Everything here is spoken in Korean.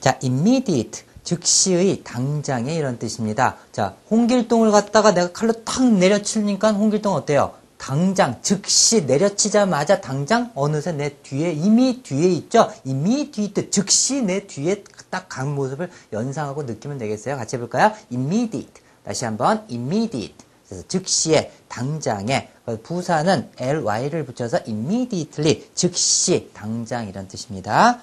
자, immediate. 즉시의 당장의 이런 뜻입니다. 자, 홍길동을 갖다가 내가 칼로 탁 내려치니까 홍길동 어때요? 당장, 즉시 내려치자마자 당장 어느새 내 뒤에, 이미 뒤에 있죠? 이미 뒤에 즉시 내 뒤에 딱 간 모습을 연상하고 느끼면 되겠어요? 같이 해볼까요? immediate. 다시 한번, immediate. 그래서 즉시에, 당장에, 부사는 ly를 붙여서 immediately, 즉시, 당장 이런 뜻입니다.